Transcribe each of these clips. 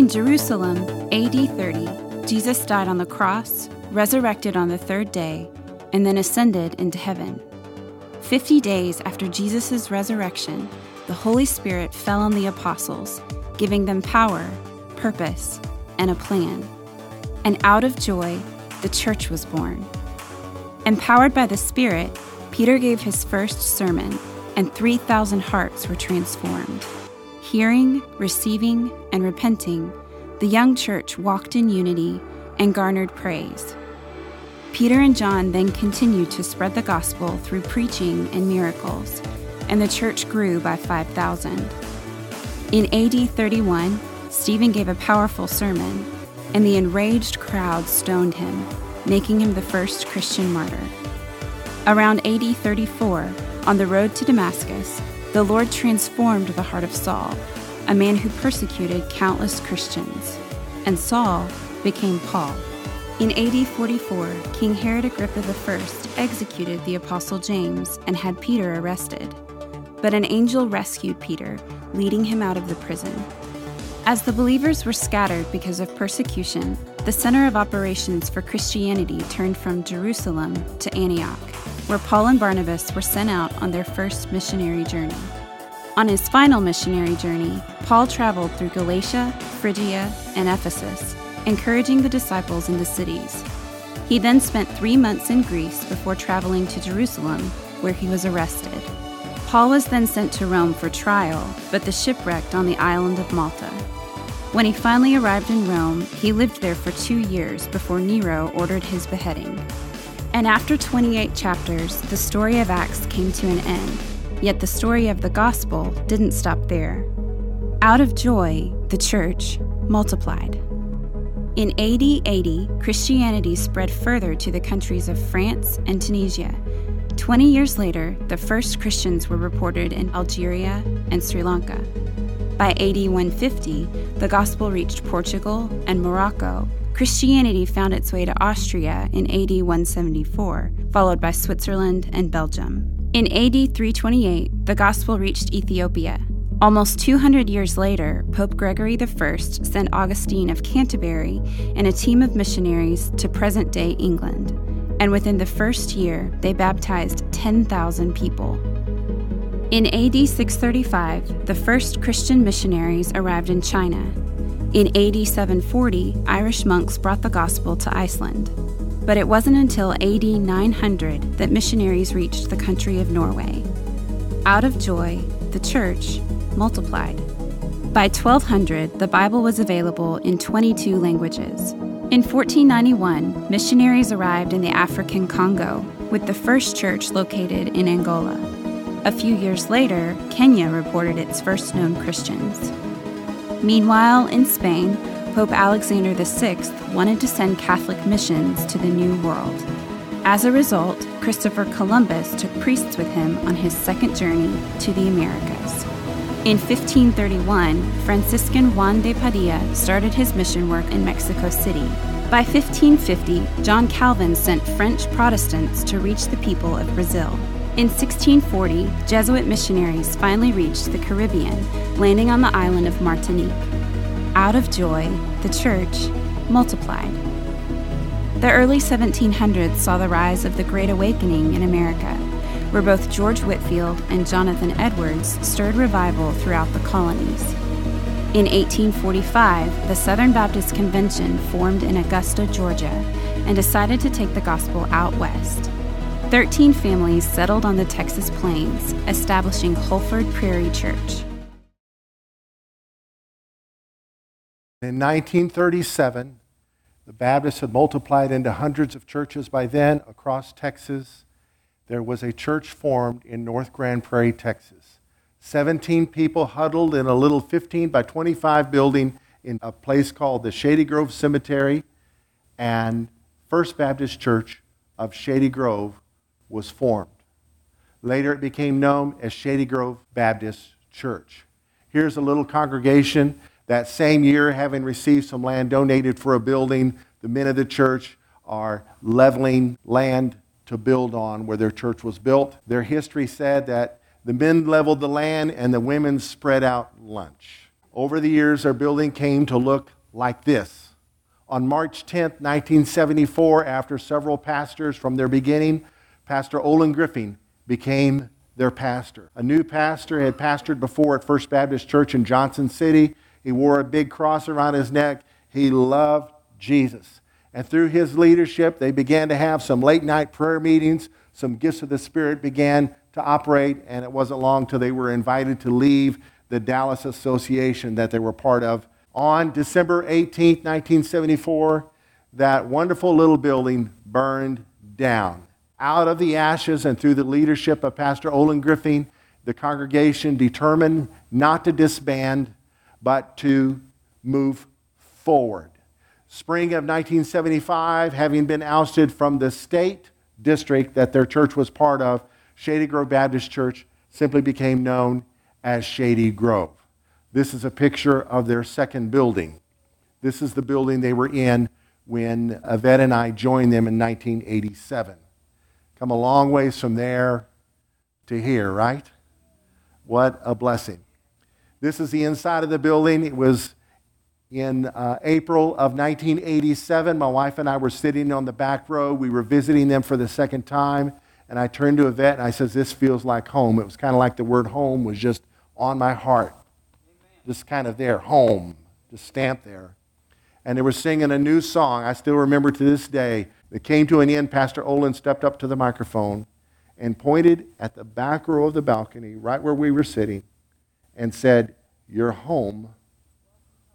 In Jerusalem, AD 30, Jesus died on the cross, resurrected on the third day, and then ascended into heaven. Fifty days after Jesus' resurrection, the Holy Spirit fell on the apostles, giving them power, purpose, and a plan. And out of joy, the church was born. Empowered by the Spirit, Peter gave his first sermon, and 3,000 hearts were transformed. Hearing, receiving, and repenting, the young church walked in unity and garnered praise. Peter and John then continued to spread the gospel through preaching and miracles, and the church grew by 5,000. In AD 31, Stephen gave a powerful sermon, and the enraged crowd stoned him, making him the first Christian martyr. Around AD 34, on the road to Damascus, the Lord transformed the heart of Saul, a man who persecuted countless Christians, and Saul became Paul. In AD 44, King Herod Agrippa I executed the Apostle James and had Peter arrested. But an angel rescued Peter, leading him out of the prison. As the believers were scattered because of persecution, the center of operations for Christianity turned from Jerusalem to Antioch where Paul and Barnabas were sent out on their first missionary journey. On his final missionary journey, Paul traveled through Galatia, Phrygia, and Ephesus, encouraging the disciples in the cities. He then spent three months in Greece before traveling to Jerusalem, where he was arrested. Paul was then sent to Rome for trial, but the ship wrecked on the island of Malta. When he finally arrived in Rome, he lived there for two years before Nero ordered his beheading. And after 28 chapters, the story of Acts came to an end. Yet the story of the gospel didn't stop there. Out of joy, the church multiplied. In AD 80, Christianity spread further to the countries of France and Tunisia. 20 years later, the first Christians were reported in Algeria and Sri Lanka. By AD 150, the gospel reached Portugal and Morocco Christianity found its way to Austria in AD 174, followed by Switzerland and Belgium. In AD 328, the gospel reached Ethiopia. Almost 200 years later, Pope Gregory I sent Augustine of Canterbury and a team of missionaries to present day England. And within the first year, they baptized 10,000 people. In AD 635, the first Christian missionaries arrived in China, in AD 740, Irish monks brought the gospel to Iceland. But it wasn't until AD 900 that missionaries reached the country of Norway. Out of joy, the church multiplied. By 1200, the Bible was available in 22 languages. In 1491, missionaries arrived in the African Congo, with the first church located in Angola. A few years later, Kenya reported its first known Christians. Meanwhile, in Spain, Pope Alexander VI wanted to send Catholic missions to the New World. As a result, Christopher Columbus took priests with him on his second journey to the Americas. In 1531, Franciscan Juan de Padilla started his mission work in Mexico City. By 1550, John Calvin sent French Protestants to reach the people of Brazil. In 1640, Jesuit missionaries finally reached the Caribbean, landing on the island of Martinique. Out of joy, the church multiplied. The early 1700s saw the rise of the Great Awakening in America, where both George Whitefield and Jonathan Edwards stirred revival throughout the colonies. In 1845, the Southern Baptist Convention formed in Augusta, Georgia, and decided to take the gospel out west. Thirteen families settled on the Texas plains, establishing Holford Prairie Church. In 1937, the Baptists had multiplied into hundreds of churches by then across Texas. There was a church formed in North Grand Prairie, Texas. 17 people huddled in a little 15 by 25 building in a place called the Shady Grove Cemetery and First Baptist Church of Shady Grove was formed. Later, it became known as Shady Grove Baptist Church. Here's a little congregation that same year, having received some land donated for a building, the men of the church are leveling land to build on where their church was built. Their history said that the men leveled the land and the women spread out lunch. Over the years, our building came to look like this. On March 10, 1974, after several pastors from their beginning, Pastor Olin Griffin became their pastor. A new pastor had pastored before at First Baptist Church in Johnson City. He wore a big cross around his neck. He loved Jesus. And through his leadership, they began to have some late night prayer meetings. Some gifts of the Spirit began to operate, and it wasn't long till they were invited to leave the Dallas Association that they were part of. On December 18, 1974, that wonderful little building burned down. Out of the ashes and through the leadership of Pastor Olin Griffin, the congregation determined not to disband, but to move forward. Spring of 1975, having been ousted from the state district that their church was part of, Shady Grove Baptist Church simply became known as Shady Grove. This is a picture of their second building. This is the building they were in when Yvette and I joined them in 1987. Come a long ways from there to here, right? What a blessing. This is the inside of the building. It was in uh, April of 1987. My wife and I were sitting on the back row. We were visiting them for the second time. And I turned to Yvette and I says, This feels like home. It was kind of like the word home was just on my heart. Amen. Just kind of there, home, just stamped there. And they were singing a new song. I still remember to this day. It came to an end. Pastor Olin stepped up to the microphone and pointed at the back row of the balcony, right where we were sitting, and said, You're home.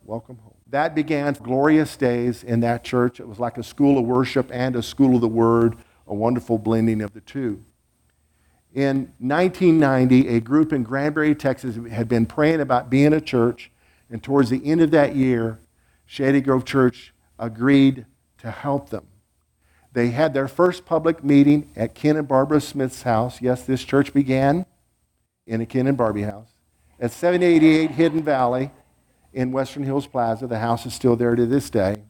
Welcome home. That began glorious days in that church. It was like a school of worship and a school of the word, a wonderful blending of the two. In 1990, a group in Granbury, Texas had been praying about being a church, and towards the end of that year, Shady Grove Church agreed to help them. They had their first public meeting at Ken and Barbara Smith's house. Yes, this church began in a Ken and Barbie house at 788 Hidden Valley in Western Hills Plaza. The house is still there to this day.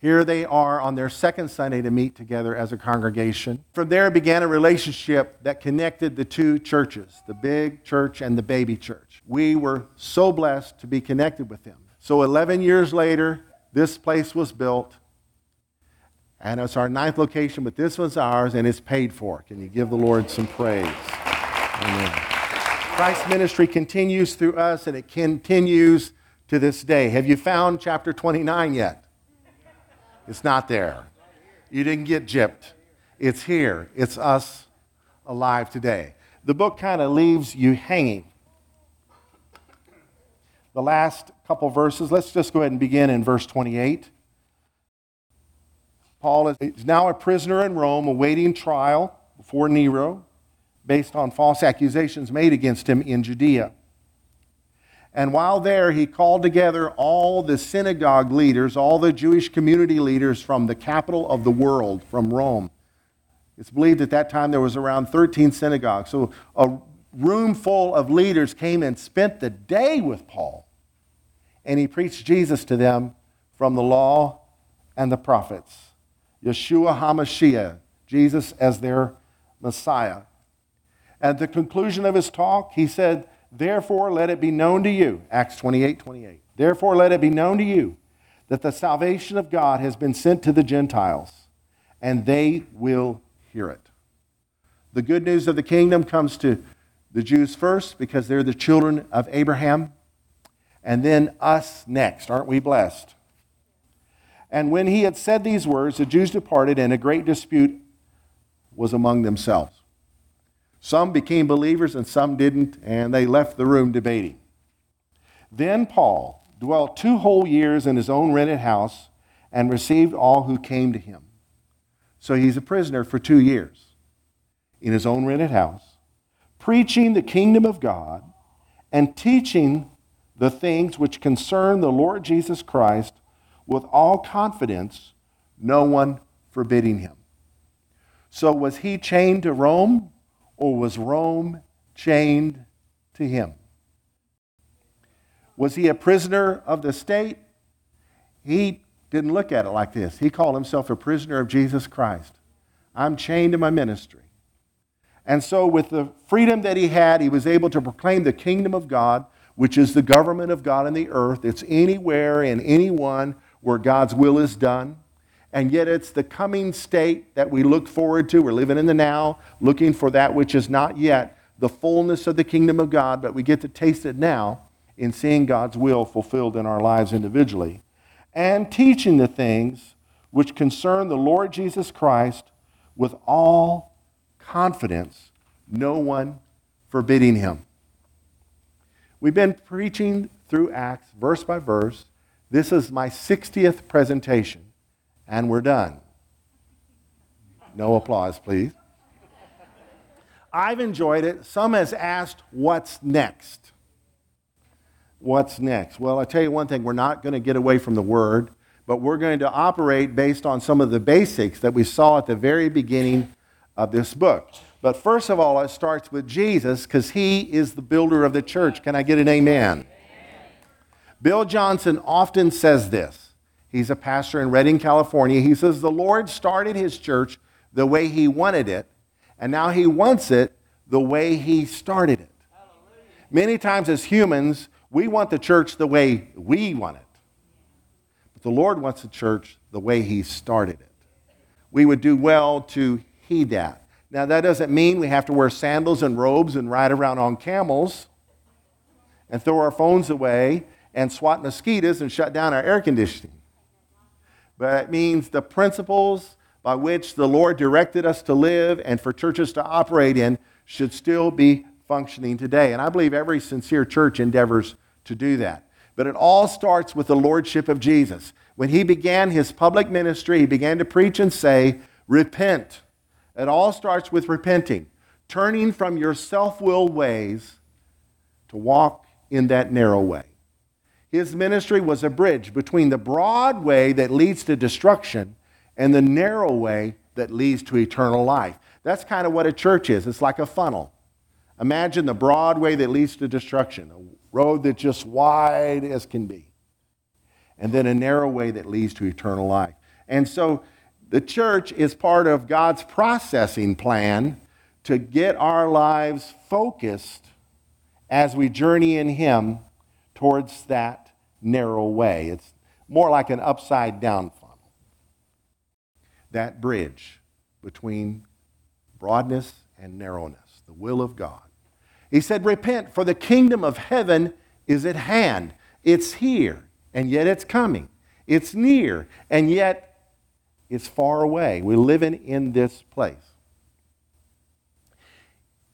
Here they are on their second Sunday to meet together as a congregation. From there began a relationship that connected the two churches, the big church and the baby church. We were so blessed to be connected with them. So 11 years later, this place was built. And it's our ninth location, but this was ours and it's paid for. Can you give the Lord some praise? Amen. Christ's ministry continues through us and it continues to this day. Have you found chapter 29 yet? It's not there. You didn't get gypped. It's here. It's us alive today. The book kind of leaves you hanging. The last couple verses, let's just go ahead and begin in verse 28. Paul is now a prisoner in Rome awaiting trial before Nero based on false accusations made against him in Judea. And while there, he called together all the synagogue leaders, all the Jewish community leaders from the capital of the world, from Rome. It's believed at that time there was around 13 synagogues. So a room full of leaders came and spent the day with Paul. And he preached Jesus to them from the law and the prophets. Yeshua HaMashiach, Jesus as their Messiah. At the conclusion of his talk, he said, Therefore, let it be known to you, Acts 28 28. Therefore, let it be known to you that the salvation of God has been sent to the Gentiles, and they will hear it. The good news of the kingdom comes to the Jews first because they're the children of Abraham, and then us next. Aren't we blessed? And when he had said these words, the Jews departed, and a great dispute was among themselves. Some became believers and some didn't, and they left the room debating. Then Paul dwelt two whole years in his own rented house and received all who came to him. So he's a prisoner for two years in his own rented house, preaching the kingdom of God and teaching the things which concern the Lord Jesus Christ with all confidence, no one forbidding him. So was he chained to Rome? or was Rome chained to him? Was he a prisoner of the state? He didn't look at it like this. He called himself a prisoner of Jesus Christ. I'm chained to my ministry. And so, with the freedom that he had, he was able to proclaim the kingdom of God which is the government of God in the earth. It's anywhere and anyone where God's will is done. And yet it's the coming state that we look forward to. We're living in the now, looking for that which is not yet the fullness of the kingdom of God, but we get to taste it now in seeing God's will fulfilled in our lives individually. And teaching the things which concern the Lord Jesus Christ with all confidence, no one forbidding him. We've been preaching through Acts verse by verse. This is my 60th presentation, and we're done. No applause, please. I've enjoyed it. Some has asked, what's next? What's next? Well, I tell you one thing, we're not going to get away from the word, but we're going to operate based on some of the basics that we saw at the very beginning of this book. But first of all, it starts with Jesus because he is the builder of the church. Can I get an amen? Bill Johnson often says this. He's a pastor in Redding, California. He says, The Lord started his church the way he wanted it, and now he wants it the way he started it. Hallelujah. Many times as humans, we want the church the way we want it. But the Lord wants the church the way he started it. We would do well to heed that. Now, that doesn't mean we have to wear sandals and robes and ride around on camels and throw our phones away and swat mosquitoes and shut down our air conditioning. But it means the principles by which the Lord directed us to live and for churches to operate in should still be functioning today. And I believe every sincere church endeavors to do that. But it all starts with the lordship of Jesus. When he began his public ministry, he began to preach and say, Repent it all starts with repenting, turning from your self willed ways to walk in that narrow way. His ministry was a bridge between the broad way that leads to destruction and the narrow way that leads to eternal life. That's kind of what a church is. It's like a funnel. Imagine the broad way that leads to destruction, a road that's just wide as can be, and then a narrow way that leads to eternal life. And so the church is part of God's processing plan to get our lives focused as we journey in Him towards that narrow way. It's more like an upside down funnel. That bridge between broadness and narrowness, the will of God. He said, Repent, for the kingdom of heaven is at hand. It's here, and yet it's coming. It's near, and yet it's far away. We're living in this place.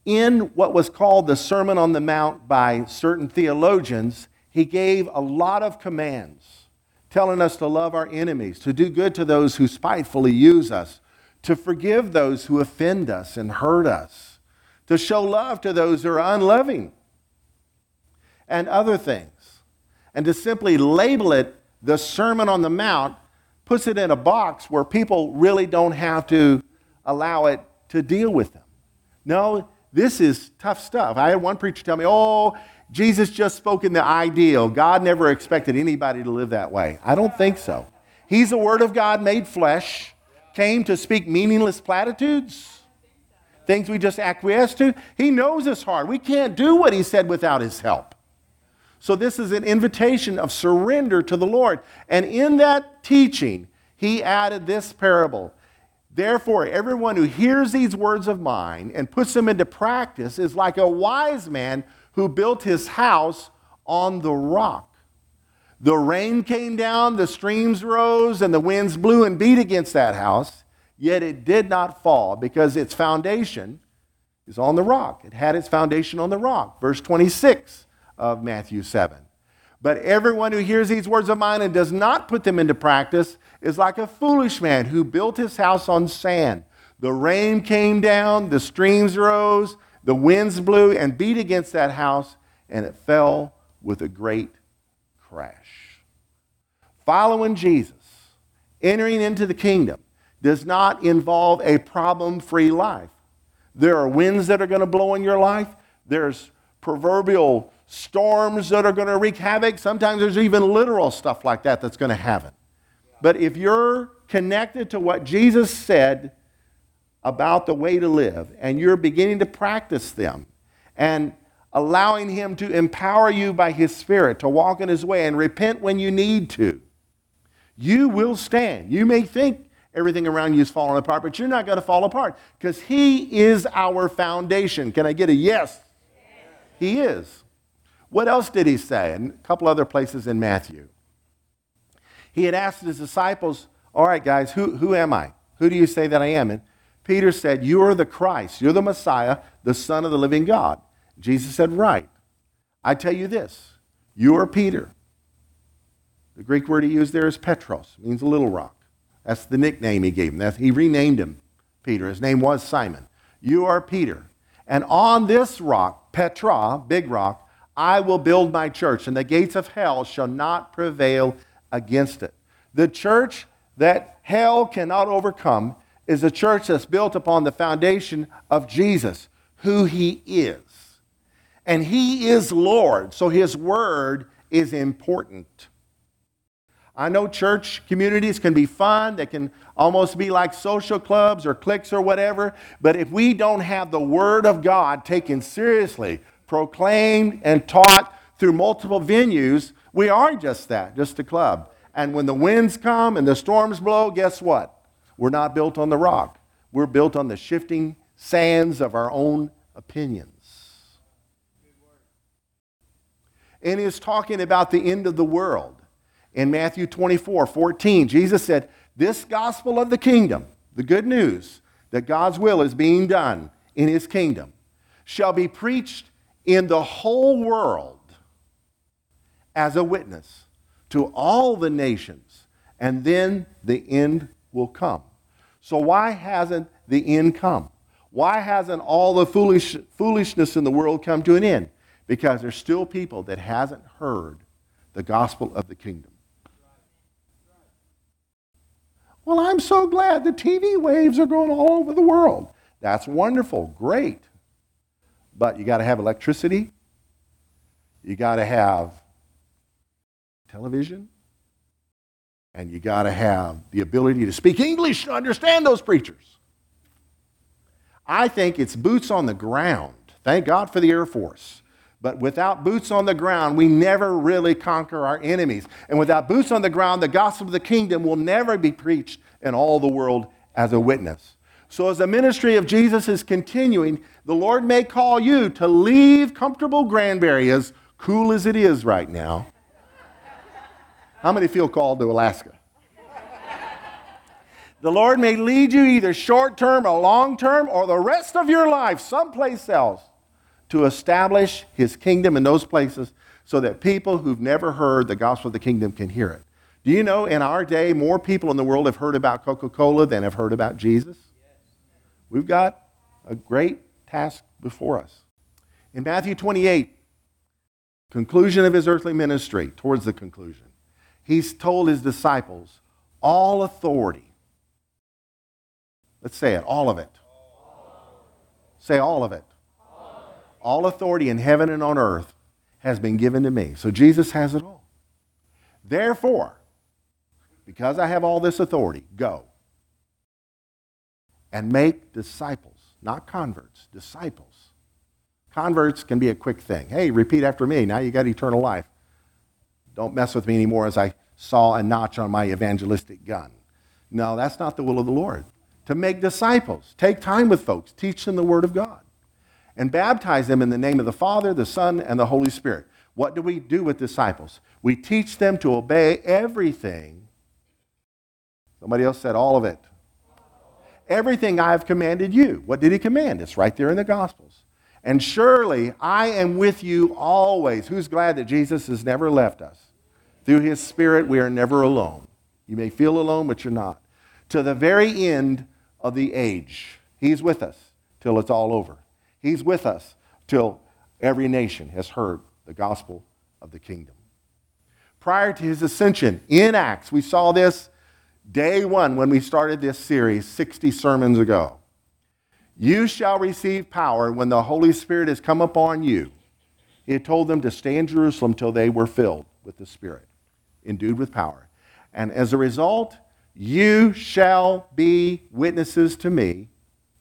In what was called the Sermon on the Mount by certain theologians, he gave a lot of commands, telling us to love our enemies, to do good to those who spitefully use us, to forgive those who offend us and hurt us, to show love to those who are unloving, and other things. And to simply label it the Sermon on the Mount puts it in a box where people really don't have to allow it to deal with them. No, this is tough stuff. I had one preacher tell me, oh, Jesus just spoke in the ideal. God never expected anybody to live that way. I don't think so. He's the Word of God made flesh, came to speak meaningless platitudes, things we just acquiesce to. He knows it's hard. We can't do what He said without His help. So, this is an invitation of surrender to the Lord. And in that teaching, he added this parable. Therefore, everyone who hears these words of mine and puts them into practice is like a wise man who built his house on the rock. The rain came down, the streams rose, and the winds blew and beat against that house, yet it did not fall because its foundation is on the rock. It had its foundation on the rock. Verse 26 of Matthew 7. But everyone who hears these words of mine and does not put them into practice is like a foolish man who built his house on sand. The rain came down, the streams rose, the winds blew and beat against that house, and it fell with a great crash. Following Jesus, entering into the kingdom, does not involve a problem free life. There are winds that are going to blow in your life. There's proverbial storms that are going to wreak havoc. Sometimes there's even literal stuff like that that's going to happen. But if you're connected to what Jesus said about the way to live and you're beginning to practice them, and allowing Him to empower you by His Spirit to walk in His way and repent when you need to, you will stand. You may think everything around you is falling apart, but you're not going to fall apart because He is our foundation. Can I get a yes? He is. What else did He say? And a couple other places in Matthew. He had asked his disciples, All right, guys, who, who am I? Who do you say that I am? And Peter said, You are the Christ. You're the Messiah, the Son of the living God. Jesus said, Right. I tell you this you are Peter. The Greek word he used there is Petros, means a little rock. That's the nickname he gave him. That's, he renamed him Peter. His name was Simon. You are Peter. And on this rock, Petra, big rock, I will build my church, and the gates of hell shall not prevail against it. The church that hell cannot overcome is a church that's built upon the foundation of Jesus, who he is. And he is Lord, so his word is important. I know church communities can be fun, they can almost be like social clubs or cliques or whatever, but if we don't have the word of God taken seriously, proclaimed and taught through multiple venues, we are just that, just a club. And when the winds come and the storms blow, guess what? We're not built on the rock. We're built on the shifting sands of our own opinions. And he's talking about the end of the world. In Matthew 24 14, Jesus said, This gospel of the kingdom, the good news that God's will is being done in his kingdom, shall be preached in the whole world as a witness to all the nations, and then the end will come. So, why hasn't the end come? Why hasn't all the foolish, foolishness in the world come to an end? Because there's still people that hasn't heard the gospel of the kingdom. Well, I'm so glad the TV waves are going all over the world. That's wonderful, great. But you got to have electricity. You got to have television, and you got to have the ability to speak English to understand those preachers. I think it's boots on the ground. Thank God for the Air Force. But without boots on the ground, we never really conquer our enemies. And without boots on the ground, the gospel of the kingdom will never be preached in all the world as a witness. So, as the ministry of Jesus is continuing, the Lord may call you to leave comfortable Granbury, as cool as it is right now, how many feel called to Alaska? the Lord may lead you either short term or long term or the rest of your life someplace else to establish his kingdom in those places so that people who've never heard the gospel of the kingdom can hear it. Do you know in our day, more people in the world have heard about Coca Cola than have heard about Jesus? We've got a great task before us. In Matthew 28, conclusion of his earthly ministry, towards the conclusion, he's told his disciples, all authority. Let's say it, all of it. Say all of it. All authority in heaven and on earth has been given to me. So Jesus has it all. Therefore, because I have all this authority, go and make disciples, not converts, disciples. Converts can be a quick thing. Hey, repeat after me. Now you got eternal life. Don't mess with me anymore as I saw a notch on my evangelistic gun. No, that's not the will of the Lord. To make disciples, take time with folks, teach them the Word of God, and baptize them in the name of the Father, the Son, and the Holy Spirit. What do we do with disciples? We teach them to obey everything. Somebody else said all of it. Everything I have commanded you. What did he command? It's right there in the Gospels. And surely I am with you always. Who's glad that Jesus has never left us? Through his Spirit, we are never alone. You may feel alone, but you're not. To the very end of the age, he's with us till it's all over. He's with us till every nation has heard the gospel of the kingdom. Prior to his ascension in Acts, we saw this day one when we started this series 60 sermons ago. You shall receive power when the Holy Spirit has come upon you. He told them to stay in Jerusalem till they were filled with the Spirit, endued with power. And as a result, you shall be witnesses to me.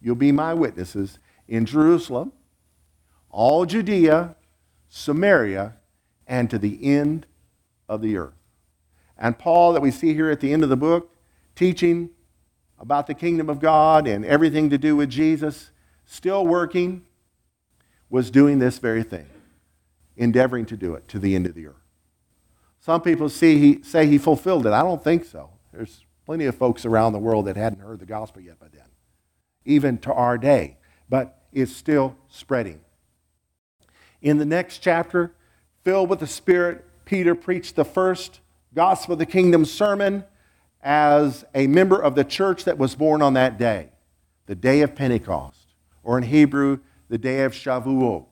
You'll be my witnesses in Jerusalem, all Judea, Samaria, and to the end of the earth. And Paul, that we see here at the end of the book, teaching about the kingdom of God and everything to do with Jesus, still working, was doing this very thing, endeavoring to do it to the end of the earth. Some people see he, say he fulfilled it. I don't think so. There's plenty of folks around the world that hadn't heard the gospel yet by then, even to our day. But it's still spreading. In the next chapter, filled with the Spirit, Peter preached the first gospel of the kingdom sermon as a member of the church that was born on that day, the day of Pentecost, or in Hebrew, the day of Shavuot,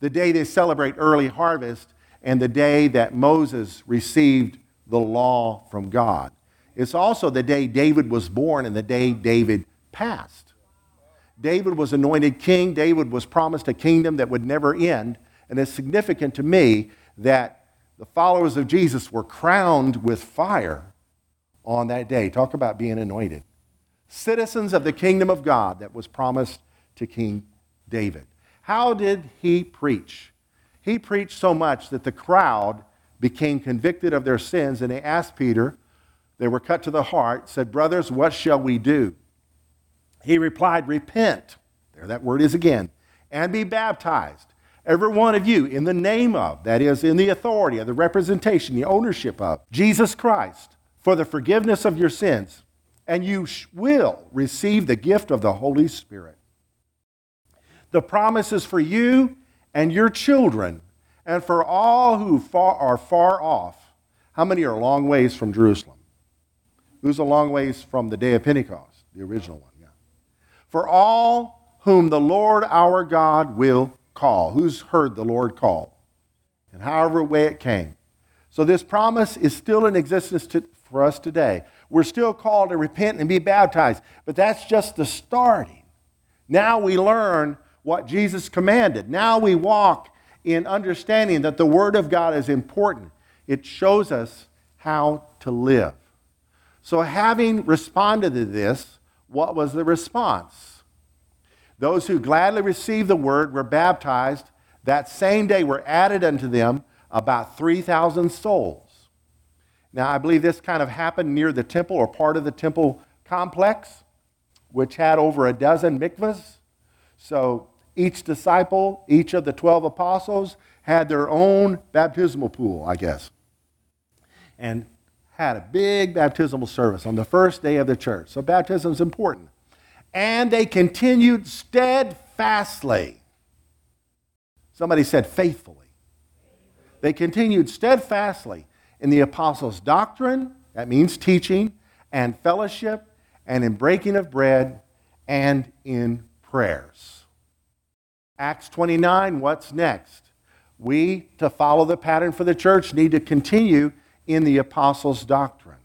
the day they celebrate early harvest, and the day that Moses received the law from God. It's also the day David was born and the day David passed. David was anointed king. David was promised a kingdom that would never end. And it's significant to me that the followers of Jesus were crowned with fire on that day. Talk about being anointed. Citizens of the kingdom of God that was promised to King David. How did he preach? He preached so much that the crowd became convicted of their sins and they asked Peter, they were cut to the heart, said, Brothers, what shall we do? He replied, Repent. There that word is again. And be baptized, every one of you, in the name of, that is, in the authority of the representation, the ownership of Jesus Christ, for the forgiveness of your sins, and you will receive the gift of the Holy Spirit. The promise is for you and your children, and for all who far, are far off. How many are a long ways from Jerusalem? Who's a long ways from the day of Pentecost, the original one? Yeah. For all whom the Lord our God will call. Who's heard the Lord call? And however way it came. So this promise is still in existence to, for us today. We're still called to repent and be baptized, but that's just the starting. Now we learn what Jesus commanded. Now we walk in understanding that the Word of God is important. It shows us how to live. So, having responded to this, what was the response? Those who gladly received the Word were baptized. That same day were added unto them about 3,000 souls. Now, I believe this kind of happened near the temple or part of the temple complex, which had over a dozen mikvahs. So each disciple, each of the 12 apostles, had their own baptismal pool, I guess, and had a big baptismal service on the first day of the church. So baptism is important. And they continued steadfastly. Somebody said faithfully. They continued steadfastly in the apostles' doctrine, that means teaching, and fellowship, and in breaking of bread, and in prayers. Acts 29, what's next? We, to follow the pattern for the church, need to continue in the apostles' doctrine.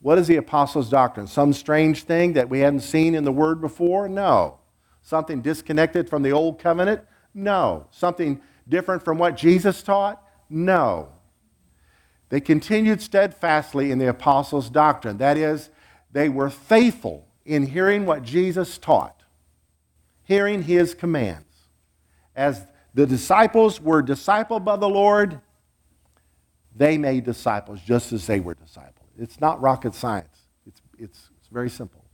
What is the apostles' doctrine? Some strange thing that we hadn't seen in the Word before? No. Something disconnected from the Old Covenant? No. Something different from what Jesus taught? No. They continued steadfastly in the apostles' doctrine. That is, they were faithful in hearing what Jesus taught, hearing his commands. As the disciples were discipled by the Lord, they made disciples just as they were discipled. It's not rocket science, it's, it's, it's very simple.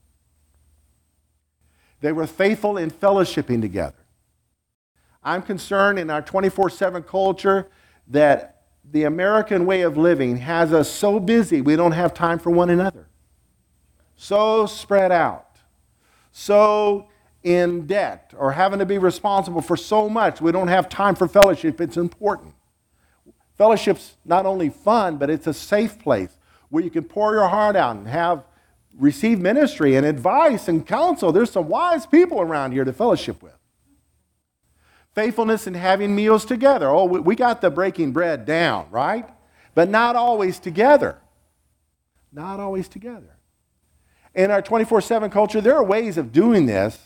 They were faithful in fellowshipping together. I'm concerned in our 24 7 culture that the American way of living has us so busy we don't have time for one another. So spread out. So in debt or having to be responsible for so much we don't have time for fellowship. It's important. Fellowship's not only fun, but it's a safe place where you can pour your heart out and have receive ministry and advice and counsel. There's some wise people around here to fellowship with. Faithfulness in having meals together. Oh, we got the breaking bread down, right? But not always together. Not always together. In our 24 7 culture, there are ways of doing this.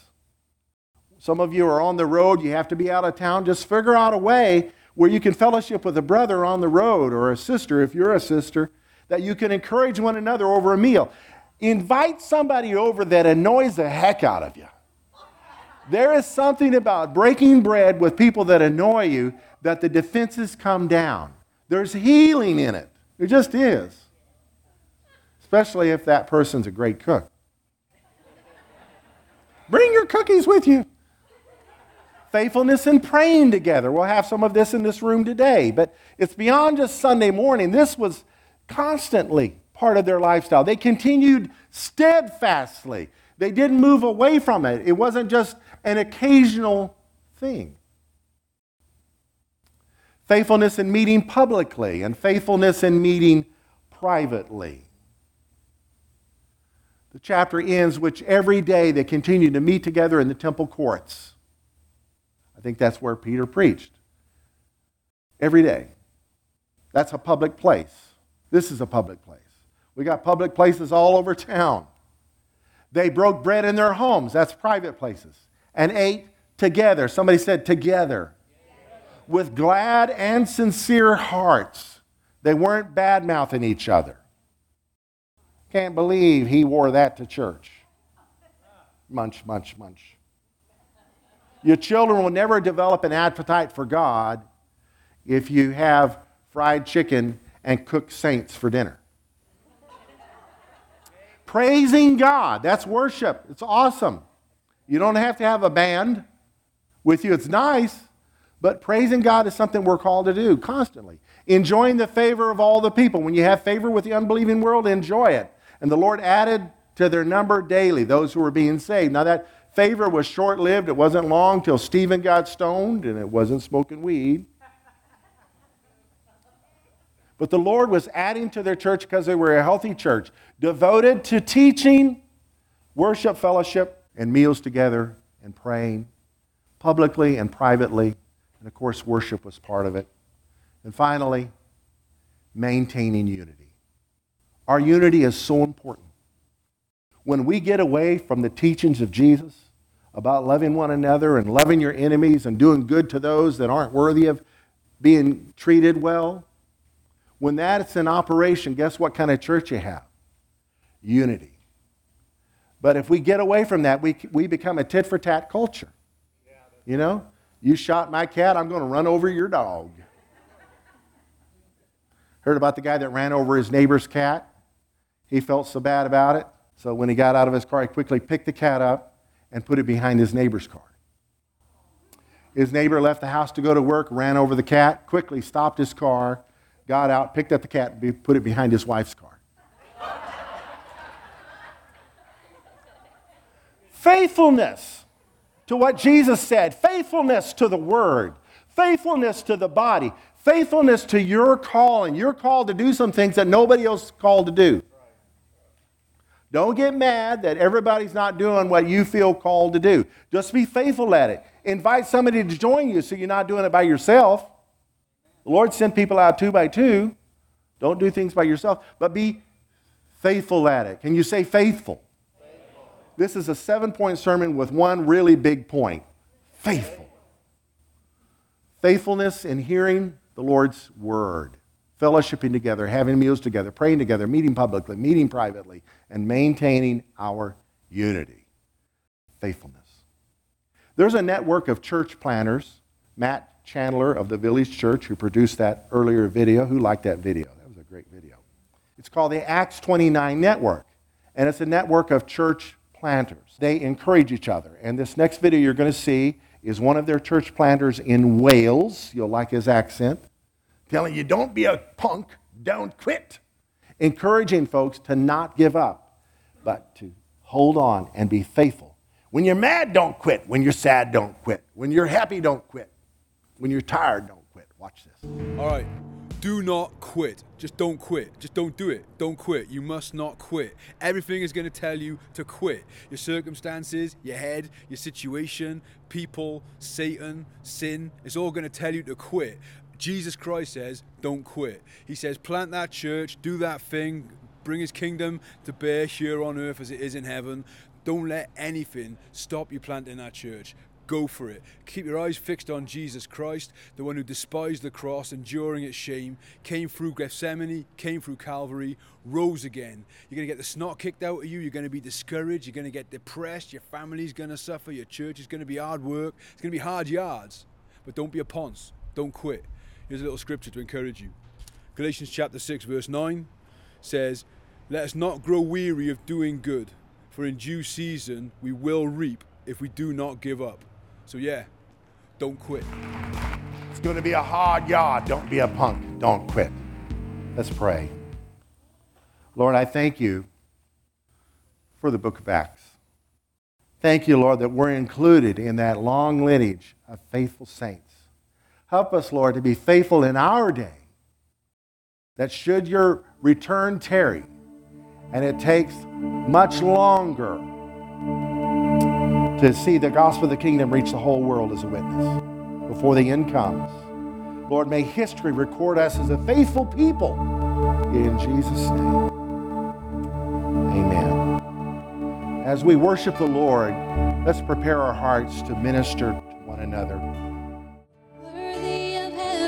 Some of you are on the road, you have to be out of town. Just figure out a way where you can fellowship with a brother on the road or a sister, if you're a sister, that you can encourage one another over a meal. Invite somebody over that annoys the heck out of you. There is something about breaking bread with people that annoy you that the defenses come down. There's healing in it. There just is. Especially if that person's a great cook. Bring your cookies with you. Faithfulness in praying together. We'll have some of this in this room today, but it's beyond just Sunday morning. This was constantly part of their lifestyle. They continued steadfastly, they didn't move away from it. It wasn't just an occasional thing. Faithfulness in meeting publicly and faithfulness in meeting privately. The chapter ends which every day they continued to meet together in the temple courts. I think that's where Peter preached. Every day. That's a public place. This is a public place. We got public places all over town. They broke bread in their homes. That's private places. And ate together. Somebody said together. With glad and sincere hearts. They weren't bad mouthing each other. Can't believe he wore that to church. Munch, munch, munch. Your children will never develop an appetite for God if you have fried chicken and cooked saints for dinner. Praising God, that's worship. It's awesome. You don't have to have a band with you, it's nice, but praising God is something we're called to do constantly. Enjoying the favor of all the people. When you have favor with the unbelieving world, enjoy it. And the Lord added to their number daily those who were being saved. Now, that favor was short lived. It wasn't long till Stephen got stoned, and it wasn't smoking weed. But the Lord was adding to their church because they were a healthy church, devoted to teaching, worship, fellowship, and meals together and praying publicly and privately. And of course, worship was part of it. And finally, maintaining unity. Our unity is so important. When we get away from the teachings of Jesus about loving one another and loving your enemies and doing good to those that aren't worthy of being treated well, when that's in operation, guess what kind of church you have? Unity. But if we get away from that, we, we become a tit for tat culture. You know, you shot my cat, I'm going to run over your dog. Heard about the guy that ran over his neighbor's cat? He felt so bad about it. So when he got out of his car, he quickly picked the cat up and put it behind his neighbor's car. His neighbor left the house to go to work, ran over the cat, quickly stopped his car, got out, picked up the cat, and put it behind his wife's car. faithfulness to what Jesus said, faithfulness to the word, faithfulness to the body, faithfulness to your calling. You're called to do some things that nobody else is called to do. Don't get mad that everybody's not doing what you feel called to do. Just be faithful at it. Invite somebody to join you so you're not doing it by yourself. The Lord sent people out two by two. Don't do things by yourself, but be faithful at it. Can you say faithful? faithful. This is a seven point sermon with one really big point faithful. Faithfulness in hearing the Lord's word fellowshipping together, having meals together, praying together, meeting publicly, meeting privately, and maintaining our unity. Faithfulness. There's a network of church planners, Matt Chandler of the Village Church, who produced that earlier video. Who liked that video? That was a great video. It's called the Acts 29 Network, and it's a network of church planters. They encourage each other. And this next video you're going to see is one of their church planters in Wales. You'll like his accent telling you, don't be a punk, don't quit. Encouraging folks to not give up, but to hold on and be faithful. When you're mad, don't quit. When you're sad, don't quit. When you're happy, don't quit. When you're tired, don't quit. Watch this. All right. Do not quit. Just don't quit. Just don't do it. Don't quit. You must not quit. Everything is going to tell you to quit. Your circumstances, your head, your situation, people, Satan, sin, it's all going to tell you to quit. Jesus Christ says, don't quit. He says, plant that church, do that thing, bring his kingdom to bear here on earth as it is in heaven. Don't let anything stop you planting that church. Go for it. Keep your eyes fixed on Jesus Christ, the one who despised the cross, enduring its shame, came through Gethsemane, came through Calvary, rose again. You're going to get the snot kicked out of you. You're going to be discouraged. You're going to get depressed. Your family's going to suffer. Your church is going to be hard work. It's going to be hard yards. But don't be a ponce. Don't quit. Here's a little scripture to encourage you. Galatians chapter 6, verse 9 says, Let us not grow weary of doing good, for in due season we will reap if we do not give up. So, yeah, don't quit. It's going to be a hard yard. Don't be a punk. Don't quit. Let's pray. Lord, I thank you for the book of Acts. Thank you, Lord, that we're included in that long lineage of faithful saints. Help us, Lord, to be faithful in our day. That should your return tarry, and it takes much longer to see the gospel of the kingdom reach the whole world as a witness before the end comes. Lord, may history record us as a faithful people. In Jesus' name, amen. As we worship the Lord, let's prepare our hearts to minister to one another.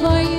breathe.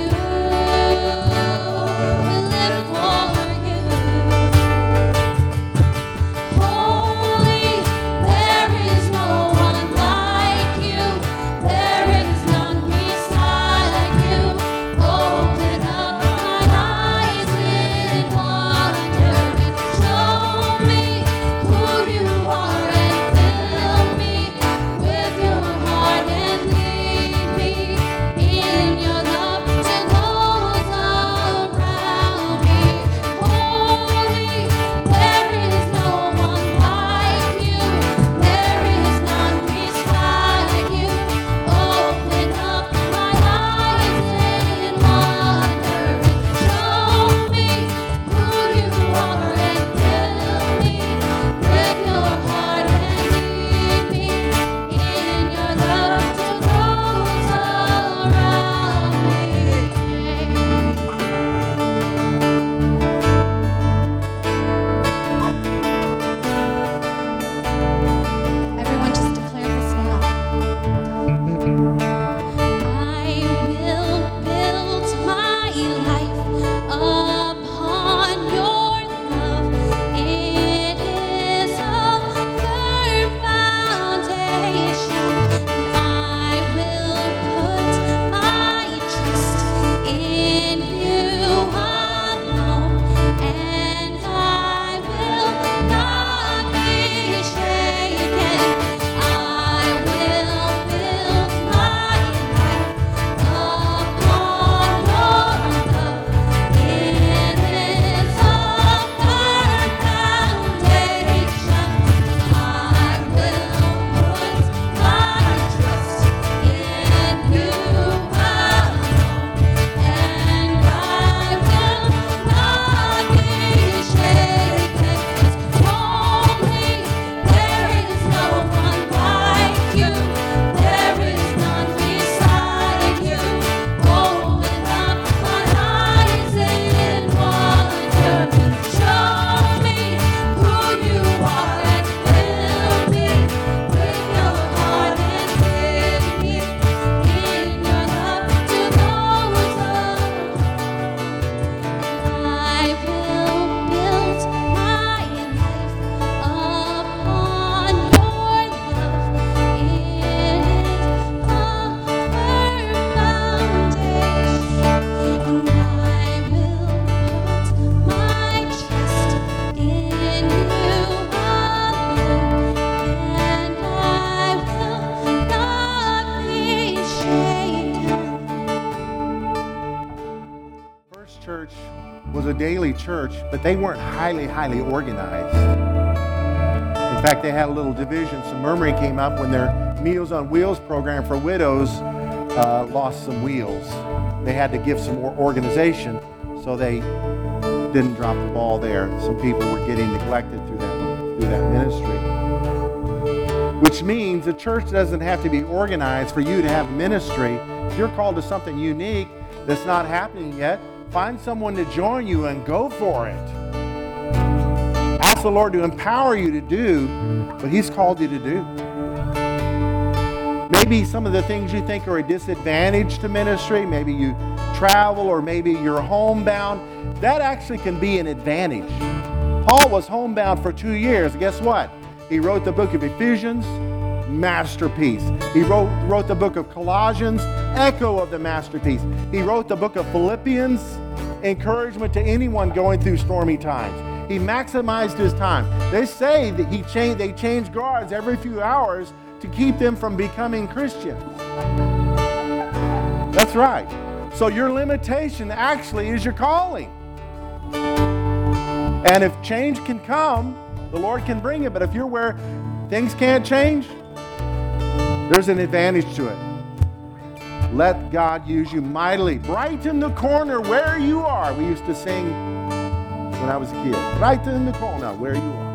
They weren't highly, highly organized. In fact, they had a little division. Some murmuring came up when their Meals on Wheels program for widows uh, lost some wheels. They had to give some more organization, so they didn't drop the ball there. Some people were getting neglected through that, through that ministry. Which means the church doesn't have to be organized for you to have ministry. If you're called to something unique that's not happening yet, find someone to join you and go for it. Ask the Lord to empower you to do what He's called you to do. Maybe some of the things you think are a disadvantage to ministry, maybe you travel or maybe you're homebound, that actually can be an advantage. Paul was homebound for two years. Guess what? He wrote the book of Ephesians, masterpiece. He wrote, wrote the book of Colossians, echo of the masterpiece. He wrote the book of Philippians, encouragement to anyone going through stormy times. He maximized his time. They say that he changed, they change guards every few hours to keep them from becoming Christians. That's right. So your limitation actually is your calling. And if change can come, the Lord can bring it. But if you're where things can't change, there's an advantage to it. Let God use you mightily. Brighten the corner where you are. We used to sing when I was a kid. Right in the corner where you are.